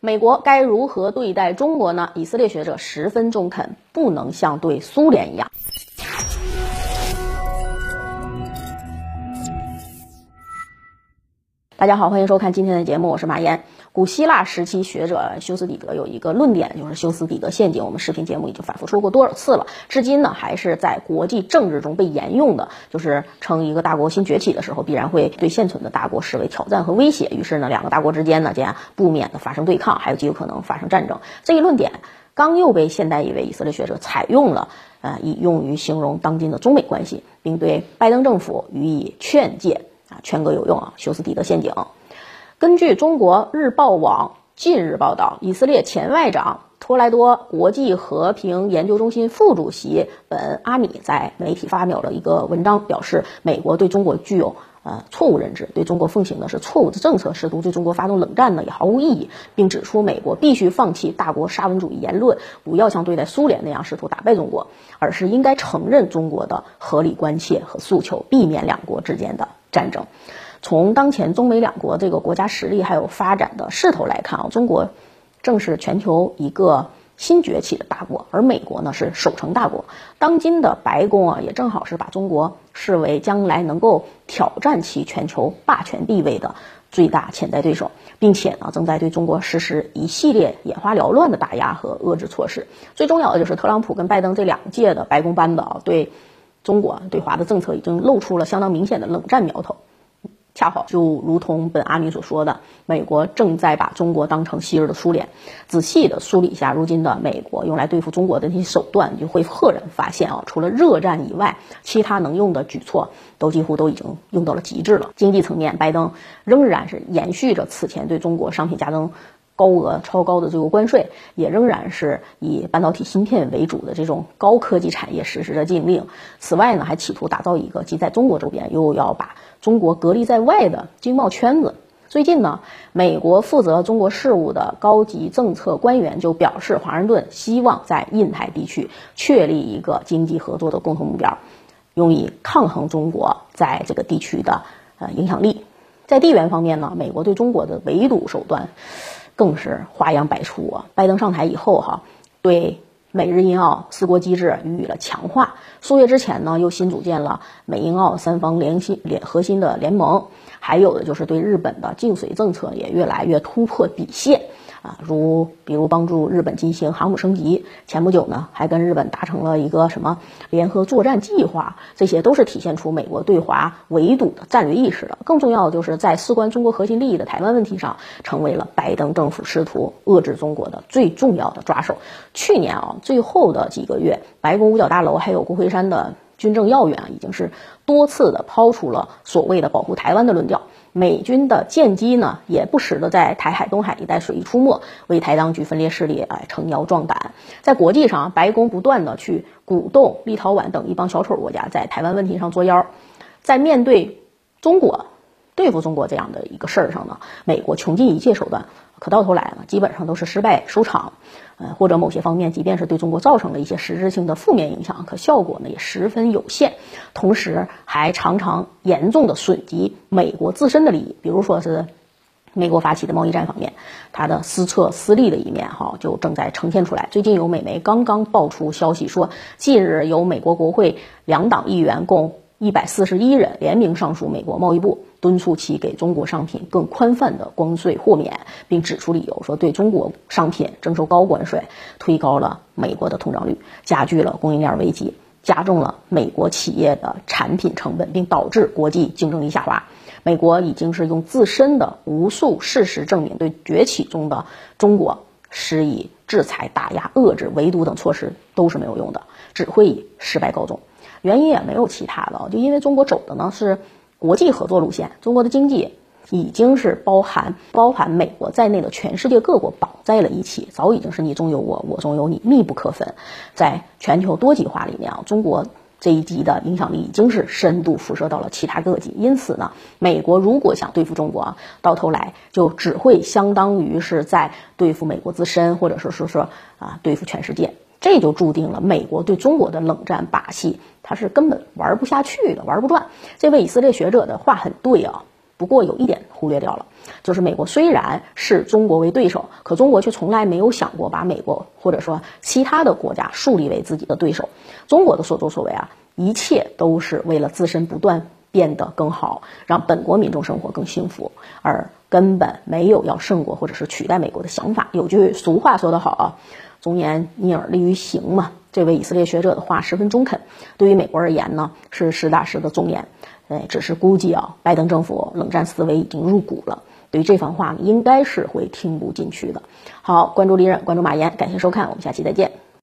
美国该如何对待中国呢？以色列学者十分中肯，不能像对苏联一样。大家好，欢迎收看今天的节目，我是马岩。古希腊时期学者修斯底德有一个论点，就是修斯底德陷阱。我们视频节目已经反复说过多少次了，至今呢还是在国际政治中被沿用的，就是称一个大国新崛起的时候，必然会对现存的大国视为挑战和威胁，于是呢两个大国之间呢这样不免的发生对抗，还有极有可能发生战争。这一论点刚又被现代一位以色列学者采用了，呃，以用于形容当今的中美关系，并对拜登政府予以劝诫。啊，权哥有用啊！休斯底德陷阱。根据中国日报网近日报道，以色列前外长托莱多国际和平研究中心副主席本阿米在媒体发表了一个文章，表示美国对中国具有呃错误认知，对中国奉行的是错误的政策，试图对中国发动冷战呢也毫无意义，并指出美国必须放弃大国沙文主义言论，不要像对待苏联那样试图打败中国，而是应该承认中国的合理关切和诉求，避免两国之间的。战争，从当前中美两国这个国家实力还有发展的势头来看啊，中国正是全球一个新崛起的大国，而美国呢是守成大国。当今的白宫啊，也正好是把中国视为将来能够挑战其全球霸权地位的最大潜在对手，并且呢正在对中国实施一系列眼花缭乱的打压和遏制措施。最重要的就是特朗普跟拜登这两届的白宫班子啊，对。中国对华的政策已经露出了相当明显的冷战苗头，恰好就如同本阿米所说的，美国正在把中国当成昔日的苏联。仔细的梳理一下如今的美国用来对付中国的那些手段，你就会赫然发现啊，除了热战以外，其他能用的举措都几乎都已经用到了极致了。经济层面，拜登仍然是延续着此前对中国商品加征。高额超高的这个关税，也仍然是以半导体芯片为主的这种高科技产业实施的禁令。此外呢，还企图打造一个既在中国周边，又要把中国隔离在外的经贸圈子。最近呢，美国负责中国事务的高级政策官员就表示，华盛顿希望在印太地区确立一个经济合作的共同目标，用以抗衡中国在这个地区的呃影响力。在地缘方面呢，美国对中国的围堵手段。更是花样百出啊！拜登上台以后，哈，对美日印澳四国机制予以了强化。数月之前呢，又新组建了美英澳三方联心联核心的联盟。还有的就是对日本的净水政策也越来越突破底线。啊，如比如帮助日本进行航母升级，前不久呢还跟日本达成了一个什么联合作战计划，这些都是体现出美国对华围堵的战略意识的。更重要的就是在事关中国核心利益的台湾问题上，成为了拜登政府试图遏制中国的最重要的抓手。去年啊，最后的几个月，白宫五角大楼还有国会山的军政要员啊，已经是多次的抛出了所谓的保护台湾的论调。美军的舰机呢，也不时的在台海、东海一带水域出没，为台当局分裂势力哎撑腰壮胆。在国际上，白宫不断的去鼓动立陶宛等一帮小丑国家在台湾问题上作妖，在面对中国、对付中国这样的一个事儿上呢，美国穷尽一切手段。可到头来呢，基本上都是失败收场，呃，或者某些方面，即便是对中国造成了一些实质性的负面影响，可效果呢也十分有限，同时还常常严重的损及美国自身的利益。比如说是美国发起的贸易战方面，它的私策私利的一面，哈，就正在呈现出来。最近有美媒刚刚爆出消息说，近日有美国国会两党议员共一百四十一人联名上书美国贸易部。敦促其给中国商品更宽泛的关税豁免，并指出理由，说对中国商品征收高关税，推高了美国的通胀率，加剧了供应链危机，加重了美国企业的产品成本，并导致国际竞争力下滑。美国已经是用自身的无数事实证明，对崛起中的中国施以制裁、打压、遏制、围堵等措施都是没有用的，只会以失败告终。原因也没有其他的，就因为中国走的呢是。国际合作路线，中国的经济已经是包含包含美国在内的全世界各国绑在了一起，早已经是你中有我，我中有你，密不可分。在全球多极化里面啊，中国这一级的影响力已经是深度辐射到了其他各级。因此呢，美国如果想对付中国啊，到头来就只会相当于是在对付美国自身，或者是说说啊对付全世界。这就注定了美国对中国的冷战把戏，他是根本玩不下去的，玩不转。这位以色列学者的话很对啊，不过有一点忽略掉了，就是美国虽然视中国为对手，可中国却从来没有想过把美国或者说其他的国家树立为自己的对手。中国的所作所为啊，一切都是为了自身不断变得更好，让本国民众生活更幸福，而根本没有要胜过或者是取代美国的想法。有句俗话说得好啊，“忠言逆耳利于行”嘛。这位以色列学者的话十分中肯，对于美国而言呢，是实打实的忠言。哎，只是估计啊，拜登政府冷战思维已经入骨了，对于这番话应该是会听不进去的。好，关注利刃，关注马岩，感谢收看，我们下期再见。